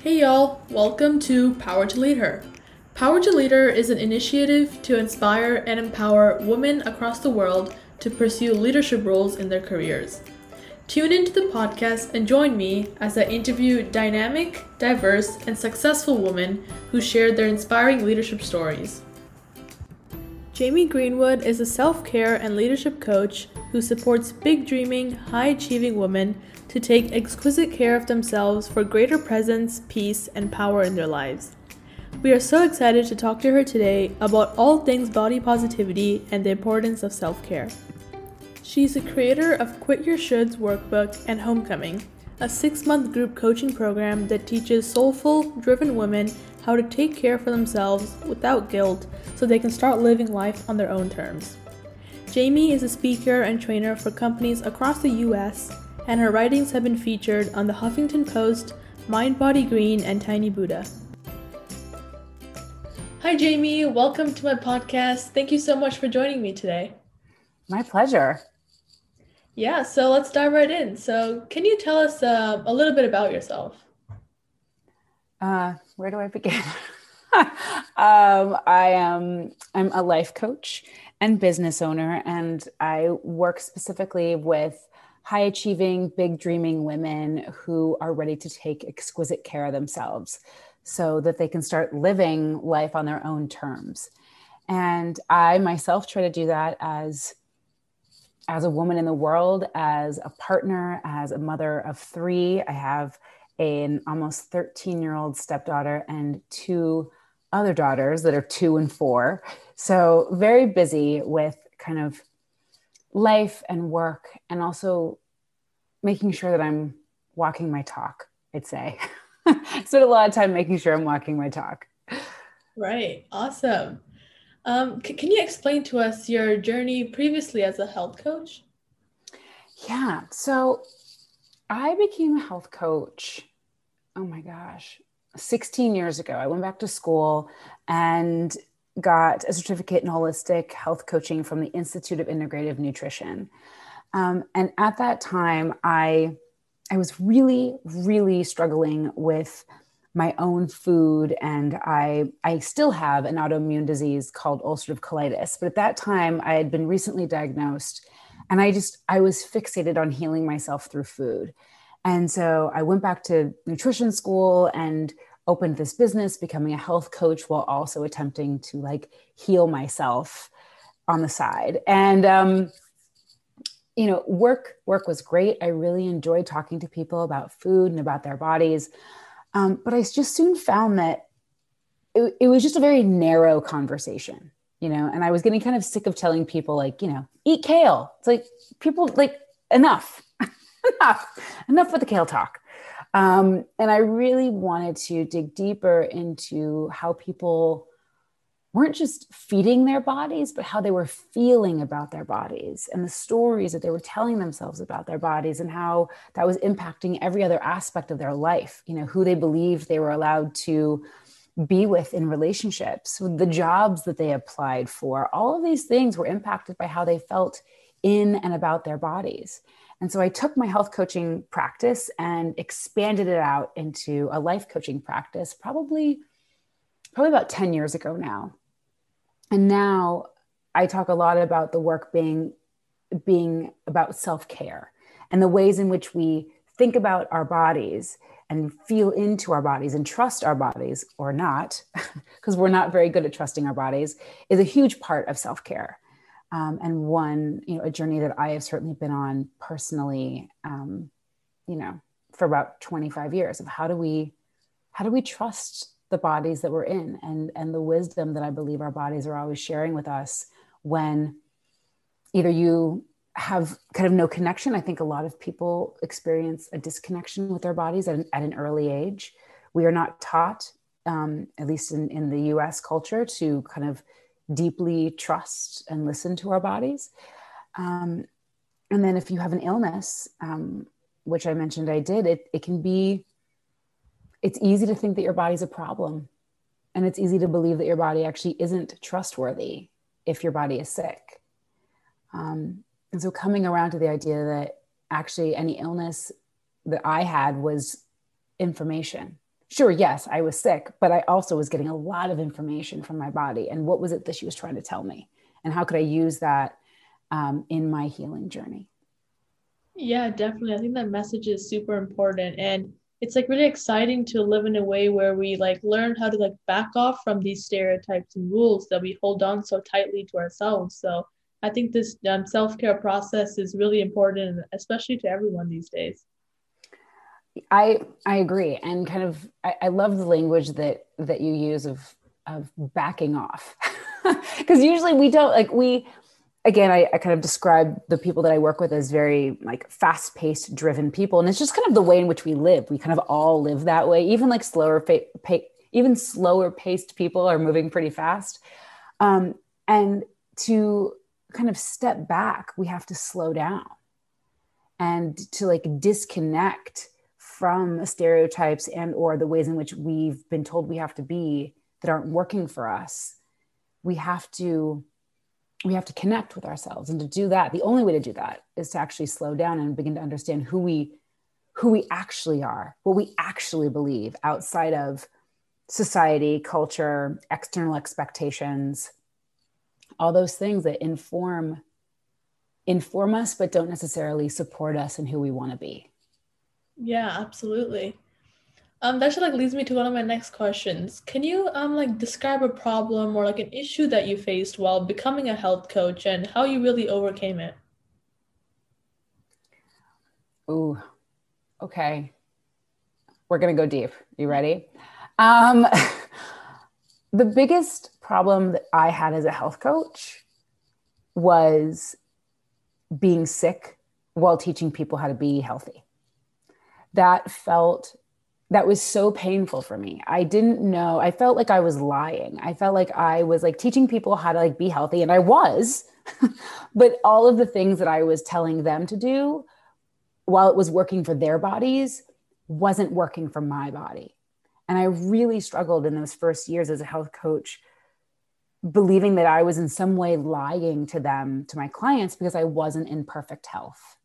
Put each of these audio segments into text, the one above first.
Hey y'all, welcome to Power to Lead Her. Power to Lead Her is an initiative to inspire and empower women across the world to pursue leadership roles in their careers. Tune into the podcast and join me as I interview dynamic, diverse, and successful women who share their inspiring leadership stories. Jamie Greenwood is a self care and leadership coach who supports big dreaming, high achieving women to take exquisite care of themselves for greater presence, peace, and power in their lives. We are so excited to talk to her today about all things body positivity and the importance of self care. She's the creator of Quit Your Shoulds workbook and Homecoming, a six month group coaching program that teaches soulful, driven women how to take care for themselves without guilt so they can start living life on their own terms. Jamie is a speaker and trainer for companies across the US and her writings have been featured on the Huffington Post, Mind Body Green, and Tiny Buddha. Hi, Jamie. Welcome to my podcast. Thank you so much for joining me today. My pleasure. Yeah, so let's dive right in. So, can you tell us uh, a little bit about yourself? Uh, where do I begin? um, I am I'm a life coach and business owner, and I work specifically with high achieving, big dreaming women who are ready to take exquisite care of themselves so that they can start living life on their own terms. And I myself try to do that as as a woman in the world, as a partner, as a mother of three. I have an almost 13 year old stepdaughter and two other daughters that are two and four. So, very busy with kind of life and work and also making sure that I'm walking my talk, I'd say. Spend a lot of time making sure I'm walking my talk. Right. Awesome. Um, c- can you explain to us your journey previously as a health coach? Yeah. So I became a health coach, oh my gosh, 16 years ago. I went back to school and got a certificate in holistic health coaching from the Institute of Integrative Nutrition. Um, and at that time, I I was really, really struggling with my own food, and I I still have an autoimmune disease called ulcerative colitis. But at that time, I had been recently diagnosed, and I just I was fixated on healing myself through food. And so I went back to nutrition school and opened this business becoming a health coach while also attempting to like heal myself on the side. And um, you know work work was great. I really enjoyed talking to people about food and about their bodies. Um, but i just soon found that it, it was just a very narrow conversation you know and i was getting kind of sick of telling people like you know eat kale. It's like people like enough enough enough with the kale talk um, and I really wanted to dig deeper into how people weren't just feeding their bodies, but how they were feeling about their bodies and the stories that they were telling themselves about their bodies and how that was impacting every other aspect of their life, you know, who they believed they were allowed to be with in relationships, the jobs that they applied for. All of these things were impacted by how they felt in and about their bodies. And so I took my health coaching practice and expanded it out into a life coaching practice probably probably about 10 years ago now. And now I talk a lot about the work being being about self-care and the ways in which we think about our bodies and feel into our bodies and trust our bodies or not because we're not very good at trusting our bodies is a huge part of self-care um, and one you know a journey that i have certainly been on personally um, you know for about 25 years of how do we how do we trust the bodies that we're in and and the wisdom that i believe our bodies are always sharing with us when either you have kind of no connection. I think a lot of people experience a disconnection with their bodies at an, at an early age. We are not taught um, at least in, in the us culture to kind of deeply trust and listen to our bodies. Um, and then if you have an illness, um, which I mentioned I did, it, it can be, it's easy to think that your body's a problem. And it's easy to believe that your body actually isn't trustworthy if your body is sick. Um, and so coming around to the idea that actually any illness that I had was information sure, yes, I was sick, but I also was getting a lot of information from my body. And what was it that she was trying to tell me? And how could I use that um, in my healing journey? Yeah, definitely. I think that message is super important. And it's like really exciting to live in a way where we like learn how to like back off from these stereotypes and rules that we hold on so tightly to ourselves. So I think this um, self care process is really important, especially to everyone these days. I I agree, and kind of I, I love the language that that you use of of backing off, because usually we don't like we. Again, I, I kind of describe the people that I work with as very like fast paced, driven people, and it's just kind of the way in which we live. We kind of all live that way. Even like slower, pa- pa- even slower paced people are moving pretty fast, um, and to kind of step back, we have to slow down and to like disconnect from stereotypes and or the ways in which we've been told we have to be that aren't working for us we have to we have to connect with ourselves. And to do that the only way to do that is to actually slow down and begin to understand who we who we actually are what we actually believe outside of society culture external expectations all those things that inform inform us but don't necessarily support us in who we want to be yeah, absolutely. Um, that actually like leads me to one of my next questions. Can you um like describe a problem or like an issue that you faced while becoming a health coach and how you really overcame it? Ooh, okay. We're gonna go deep. You ready? Um, the biggest problem that I had as a health coach was being sick while teaching people how to be healthy that felt that was so painful for me. I didn't know. I felt like I was lying. I felt like I was like teaching people how to like be healthy and I was. but all of the things that I was telling them to do while it was working for their bodies wasn't working for my body. And I really struggled in those first years as a health coach believing that I was in some way lying to them, to my clients because I wasn't in perfect health.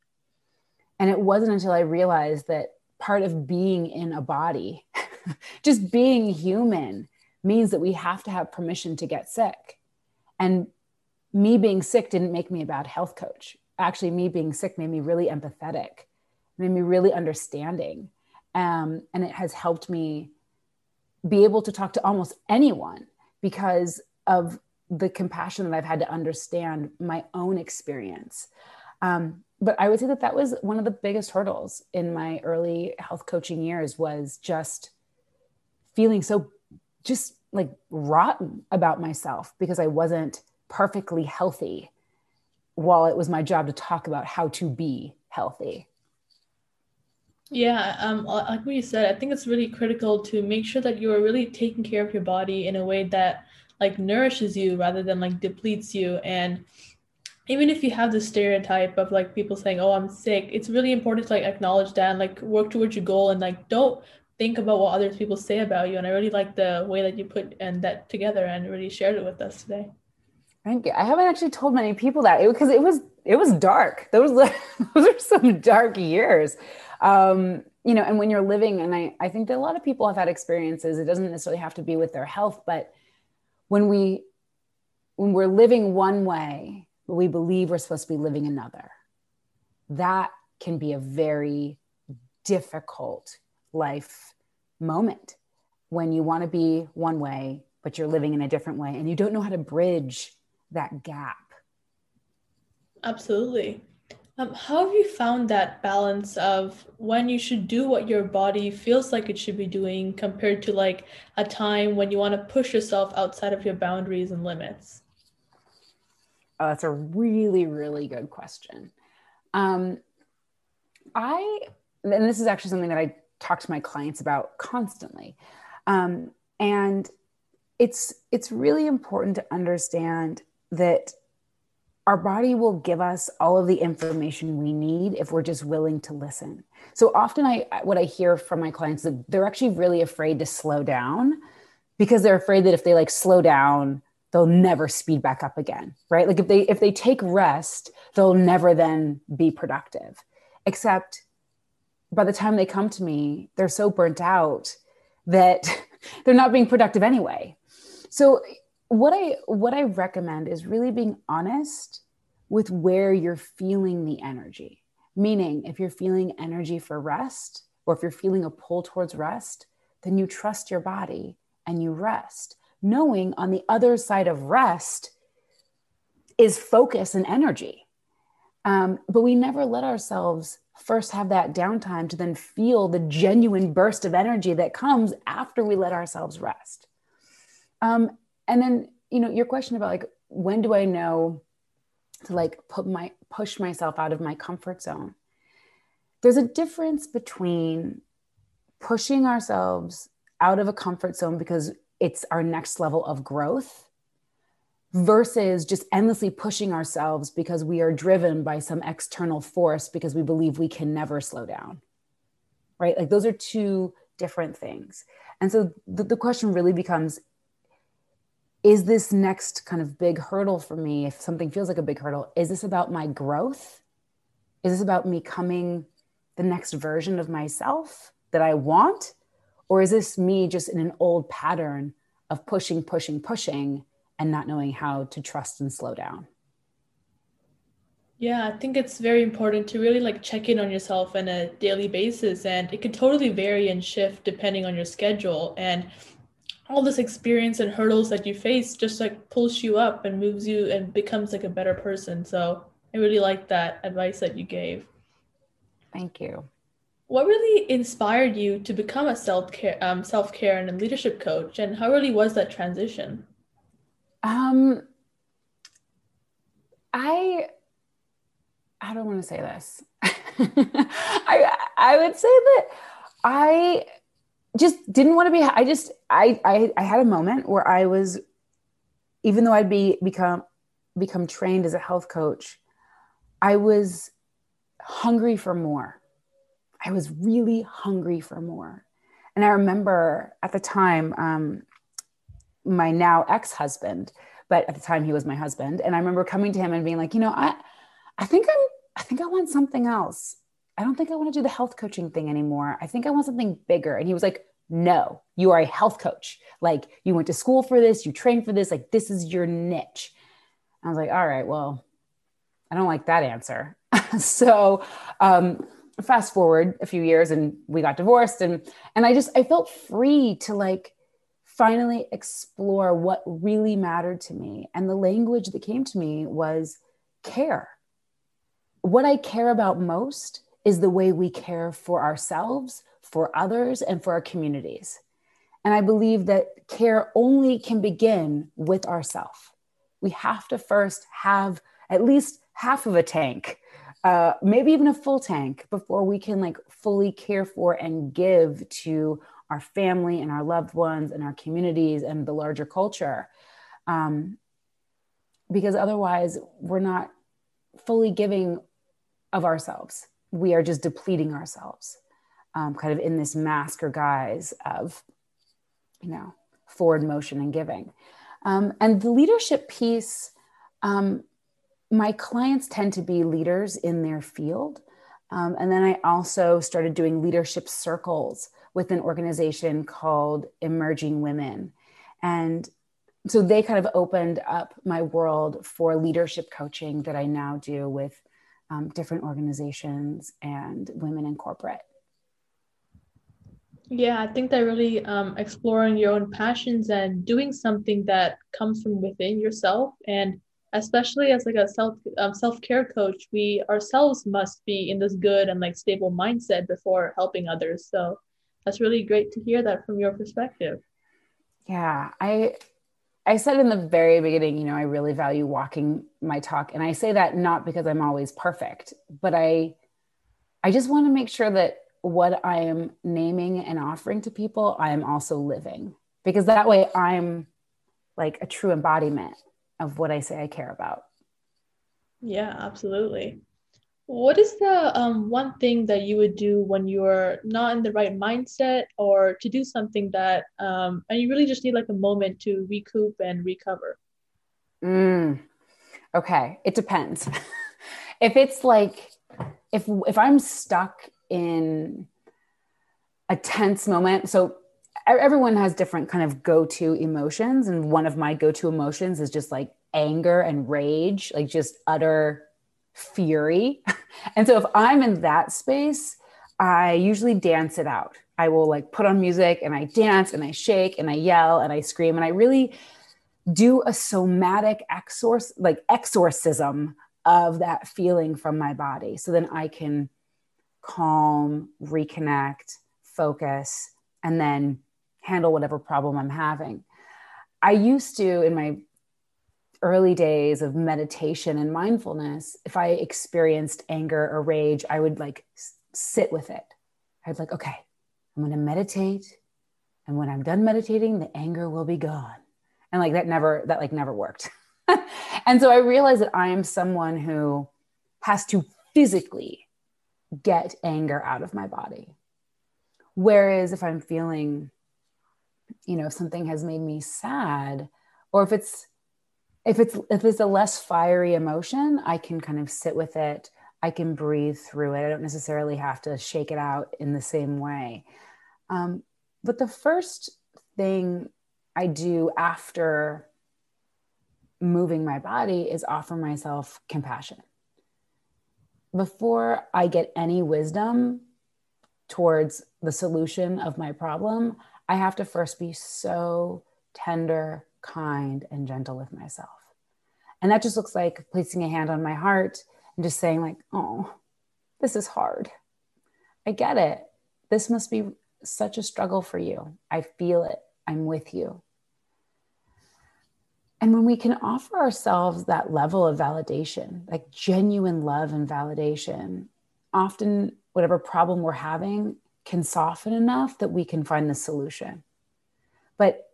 And it wasn't until I realized that part of being in a body, just being human, means that we have to have permission to get sick. And me being sick didn't make me a bad health coach. Actually, me being sick made me really empathetic, made me really understanding. Um, and it has helped me be able to talk to almost anyone because of the compassion that I've had to understand my own experience. Um, but I would say that that was one of the biggest hurdles in my early health coaching years was just feeling so just like rotten about myself because I wasn't perfectly healthy while it was my job to talk about how to be healthy. Yeah, um, like what you said, I think it's really critical to make sure that you are really taking care of your body in a way that like nourishes you rather than like depletes you. And even if you have the stereotype of like people saying, "Oh, I'm sick," it's really important to like acknowledge that and like work towards your goal and like don't think about what other people say about you. And I really like the way that you put and that together and really shared it with us today. Thank you. I haven't actually told many people that because it, it, was it was dark. Those those are some dark years. Um, you know, and when you're living, and I, I think that a lot of people have had experiences. It doesn't necessarily have to be with their health, but when we when we're living one way but we believe we're supposed to be living another. That can be a very difficult life moment when you want to be one way, but you're living in a different way and you don't know how to bridge that gap. Absolutely. Um, how have you found that balance of when you should do what your body feels like it should be doing compared to like a time when you want to push yourself outside of your boundaries and limits? Oh, that's a really, really good question. Um, I, and this is actually something that I talk to my clients about constantly. Um, and it's it's really important to understand that our body will give us all of the information we need if we're just willing to listen. So often I what I hear from my clients that they're actually really afraid to slow down because they're afraid that if they like slow down, they'll never speed back up again right like if they if they take rest they'll never then be productive except by the time they come to me they're so burnt out that they're not being productive anyway. So what I what I recommend is really being honest with where you're feeling the energy. Meaning, if you're feeling energy for rest, or if you're feeling a pull towards rest, then you trust your body and you rest, knowing on the other side of rest is focus and energy. Um, but we never let ourselves first have that downtime to then feel the genuine burst of energy that comes after we let ourselves rest. Um, and then, you know, your question about like, when do I know to like put my push myself out of my comfort zone? There's a difference between pushing ourselves out of a comfort zone because it's our next level of growth versus just endlessly pushing ourselves because we are driven by some external force because we believe we can never slow down. Right? Like those are two different things. And so the, the question really becomes is this next kind of big hurdle for me, if something feels like a big hurdle, is this about my growth? Is this about me coming the next version of myself that I want? Or is this me just in an old pattern of pushing, pushing, pushing and not knowing how to trust and slow down? Yeah, I think it's very important to really like check in on yourself on a daily basis and it can totally vary and shift depending on your schedule and all this experience and hurdles that you face just like pulls you up and moves you and becomes like a better person. So I really like that advice that you gave. Thank you. What really inspired you to become a self care, um, self care and a leadership coach, and how really was that transition? Um, I I don't want to say this. I I would say that I just didn't want to be i just I, I i had a moment where i was even though i'd be become become trained as a health coach i was hungry for more i was really hungry for more and i remember at the time um, my now ex-husband but at the time he was my husband and i remember coming to him and being like you know i i think i'm i think i want something else I don't think I want to do the health coaching thing anymore. I think I want something bigger. And he was like, No, you are a health coach. Like, you went to school for this, you trained for this. Like, this is your niche. I was like, All right, well, I don't like that answer. so, um, fast forward a few years and we got divorced and and I just I felt free to like finally explore what really mattered to me and the language that came to me was care. What I care about most is the way we care for ourselves, for others, and for our communities. And I believe that care only can begin with ourself. We have to first have at least half of a tank, uh, maybe even a full tank, before we can like fully care for and give to our family and our loved ones and our communities and the larger culture. Um, because otherwise, we're not fully giving of ourselves we are just depleting ourselves um, kind of in this mask or guise of you know forward motion and giving um, and the leadership piece um, my clients tend to be leaders in their field um, and then i also started doing leadership circles with an organization called emerging women and so they kind of opened up my world for leadership coaching that i now do with um, different organizations and women in corporate. Yeah, I think that really um, exploring your own passions and doing something that comes from within yourself, and especially as like a self um, self care coach, we ourselves must be in this good and like stable mindset before helping others. So that's really great to hear that from your perspective. Yeah, I I said in the very beginning, you know, I really value walking my talk. And I say that not because I'm always perfect, but I I just want to make sure that what I am naming and offering to people, I am also living. Because that way I'm like a true embodiment of what I say I care about. Yeah, absolutely. What is the um, one thing that you would do when you're not in the right mindset or to do something that, um, and you really just need like a moment to recoup and recover? Mm. Okay, it depends. if it's like, if if I'm stuck in a tense moment, so everyone has different kind of go-to emotions and one of my go-to emotions is just like anger and rage like just utter fury. And so if i'm in that space i usually dance it out. I will like put on music and i dance and i shake and i yell and i scream and i really do a somatic exorc like exorcism of that feeling from my body. So then i can calm reconnect focus and then handle whatever problem I'm having. I used to, in my early days of meditation and mindfulness, if I experienced anger or rage, I would like sit with it. I'd like, okay, I'm going to meditate. And when I'm done meditating, the anger will be gone. And like that never, that like never worked. and so I realized that I am someone who has to physically get anger out of my body. Whereas if I'm feeling you know if something has made me sad or if it's if it's if it's a less fiery emotion i can kind of sit with it. I can breathe through it. I don't necessarily have to shake it out in the same way. Um, but the first thing i do after moving my body is offer myself compassion. Before i get any wisdom towards the solution of my problem I have to first be so tender, kind, and gentle with myself. And that just looks like placing a hand on my heart and just saying, like, oh, this is hard. I get it. This must be such a struggle for you. I feel it. I'm with you. And when we can offer ourselves that level of validation, like genuine love and validation, often whatever problem we're having can soften enough that we can find the solution. But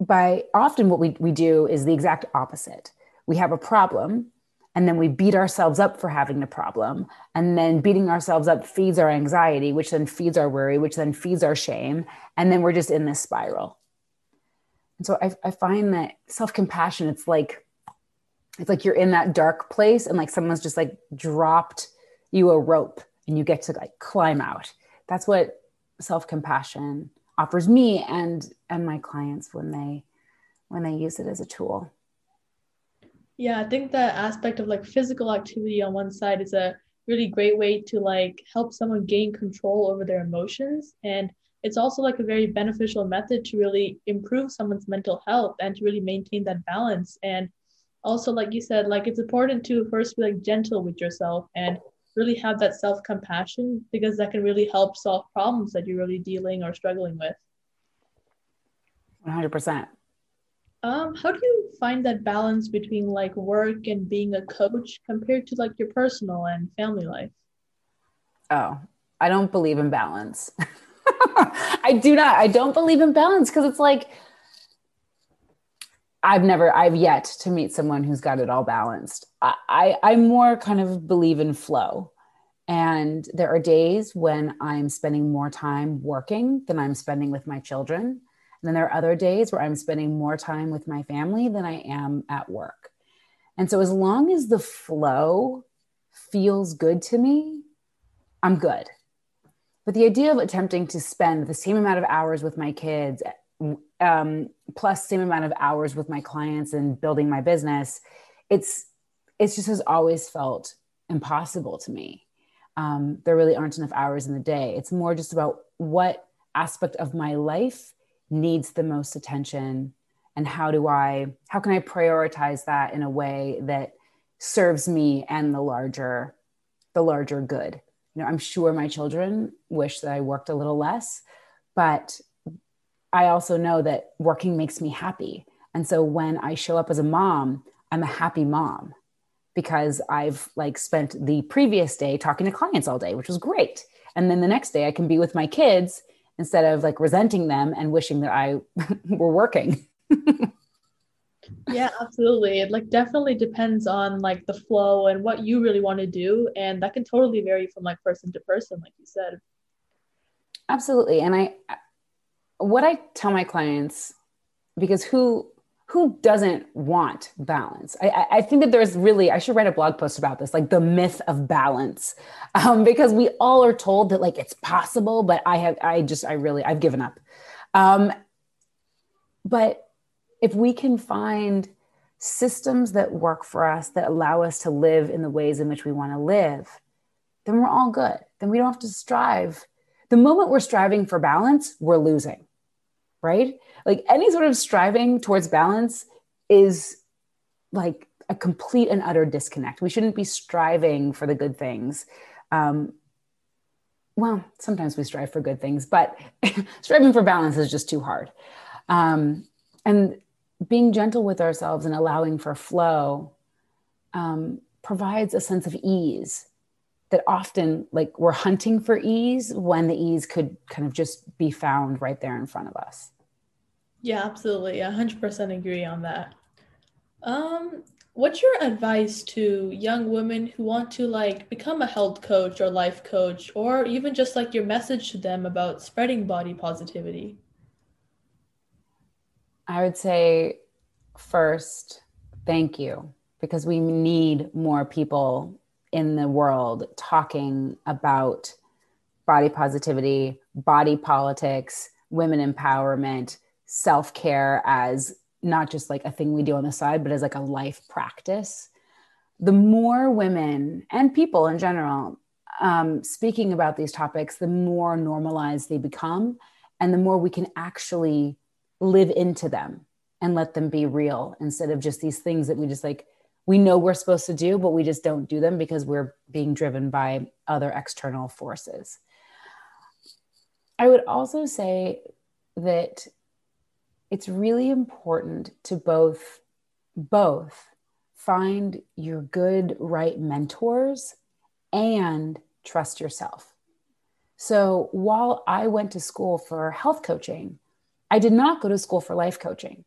by often what we, we do is the exact opposite. We have a problem and then we beat ourselves up for having the problem. And then beating ourselves up feeds our anxiety, which then feeds our worry, which then feeds our shame. And then we're just in this spiral. And so I, I find that self compassion, it's like, it's like you're in that dark place and like someone's just like dropped you a rope and you get to like climb out that's what self-compassion offers me and and my clients when they when they use it as a tool. Yeah i think that aspect of like physical activity on one side is a really great way to like help someone gain control over their emotions. And it's also like a very beneficial method to really improve someone's mental health and to really maintain that balance. And also like you said like it's important to first be like gentle with yourself and really have that self compassion because that can really help solve problems that you're really dealing or struggling with. 100%. Um, how do you find that balance between like work and being a coach compared to like your personal and family life? Oh, I don't believe in balance. I do not. I don't believe in balance because it's like I've never, I've yet to meet someone who's got it all balanced. I, I, I more kind of believe in flow. And there are days when I'm spending more time working than I'm spending with my children. And then there are other days where I'm spending more time with my family than I am at work. And so as long as the flow feels good to me, I'm good. But the idea of attempting to spend the same amount of hours with my kids um, plus same amount of hours with my clients and building my business it's it's just has always felt impossible to me. Um, there really aren't enough hours in the day. It's more just about what aspect of my life needs the most attention and how do i how can i prioritize that in a way that serves me and the larger the larger good? You know i'm sure my children wish that i worked a little less but I also know that working makes me happy. And so when I show up as a mom, I'm a happy mom because I've like spent the previous day talking to clients all day, which was great. And then the next day I can be with my kids instead of like resenting them and wishing that I were working. yeah, absolutely. It like definitely depends on like the flow and what you really want to do and that can totally vary from like person to person like you said. Absolutely. And I what I tell my clients, because who who doesn't want balance? I, I think that there's really, I should write a blog post about this, like the myth of balance, um, because we all are told that like it's possible, but I have, I just, I really, I've given up. Um, but if we can find systems that work for us that allow us to live in the ways in which we want to live, then we're all good. Then we don't have to strive. The moment we're striving for balance, we're losing, right? Like any sort of striving towards balance is like a complete and utter disconnect. We shouldn't be striving for the good things. Um, well, sometimes we strive for good things, but striving for balance is just too hard. Um, and being gentle with ourselves and allowing for flow um, provides a sense of ease that often like we're hunting for ease when the ease could kind of just be found right there in front of us. Yeah absolutely. 100% agree on that. Um what's your advice to young women who want to like become a health coach or life coach or even just like your message to them about spreading body positivity? I would say first, thank you, because we need more people in the world talking about body positivity, body politics, women empowerment, self care as not just like a thing we do on the side, but as like a life practice. The more women and people in general um, speaking about these topics, the more normalized they become, and the more we can actually live into them and let them be real instead of just these things that we just like we know we're supposed to do but we just don't do them because we're being driven by other external forces i would also say that it's really important to both both find your good right mentors and trust yourself so while i went to school for health coaching I did not go to school for life coaching.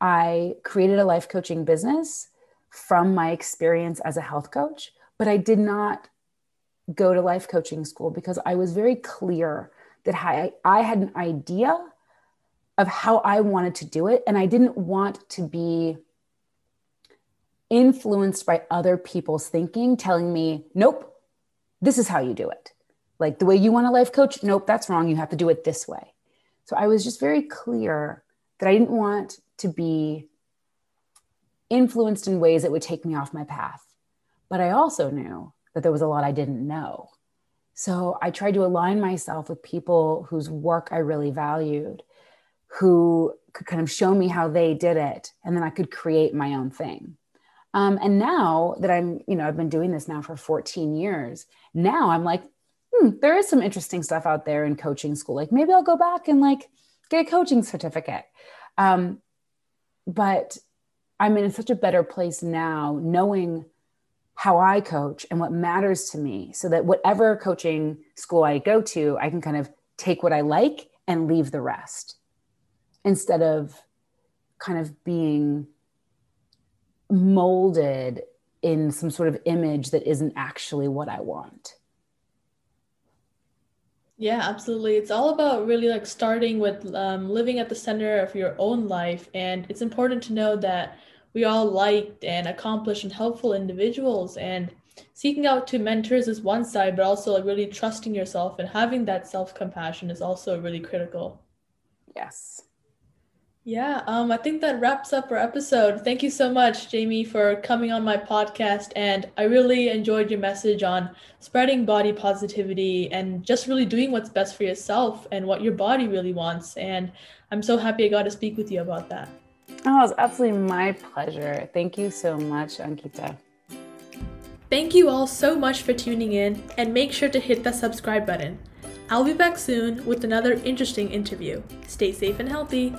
I created a life coaching business from my experience as a health coach, but I did not go to life coaching school because I was very clear that I, I had an idea of how I wanted to do it. And I didn't want to be influenced by other people's thinking, telling me, nope, this is how you do it. Like the way you want a life coach, nope, that's wrong. You have to do it this way. So I was just very clear that I didn't want to be influenced in ways that would take me off my path. But I also knew that there was a lot I didn't know. So I tried to align myself with people whose work I really valued, who could kind of show me how they did it, and then I could create my own thing. Um, and now that I'm, you know, I've been doing this now for 14 years, now I'm like, hmm, there is some interesting stuff out there in coaching school. Like maybe I'll go back and like get a coaching certificate. Um, but I'm in such a better place now knowing how I coach and what matters to me so that whatever coaching school I go to, I can kind of take what I like and leave the rest instead of kind of being molded in some sort of image that isn't actually what I want. Yeah, absolutely. It's all about really like starting with um, living at the center of your own life. And it's important to know that we all liked and accomplished and helpful individuals. And seeking out to mentors is one side, but also like really trusting yourself and having that self compassion is also really critical. Yes. Yeah, um, I think that wraps up our episode. Thank you so much, Jamie, for coming on my podcast. And I really enjoyed your message on spreading body positivity and just really doing what's best for yourself and what your body really wants. And I'm so happy I got to speak with you about that. Oh, it's absolutely my pleasure. Thank you so much, Ankita. Thank you all so much for tuning in, and make sure to hit the subscribe button. I'll be back soon with another interesting interview. Stay safe and healthy.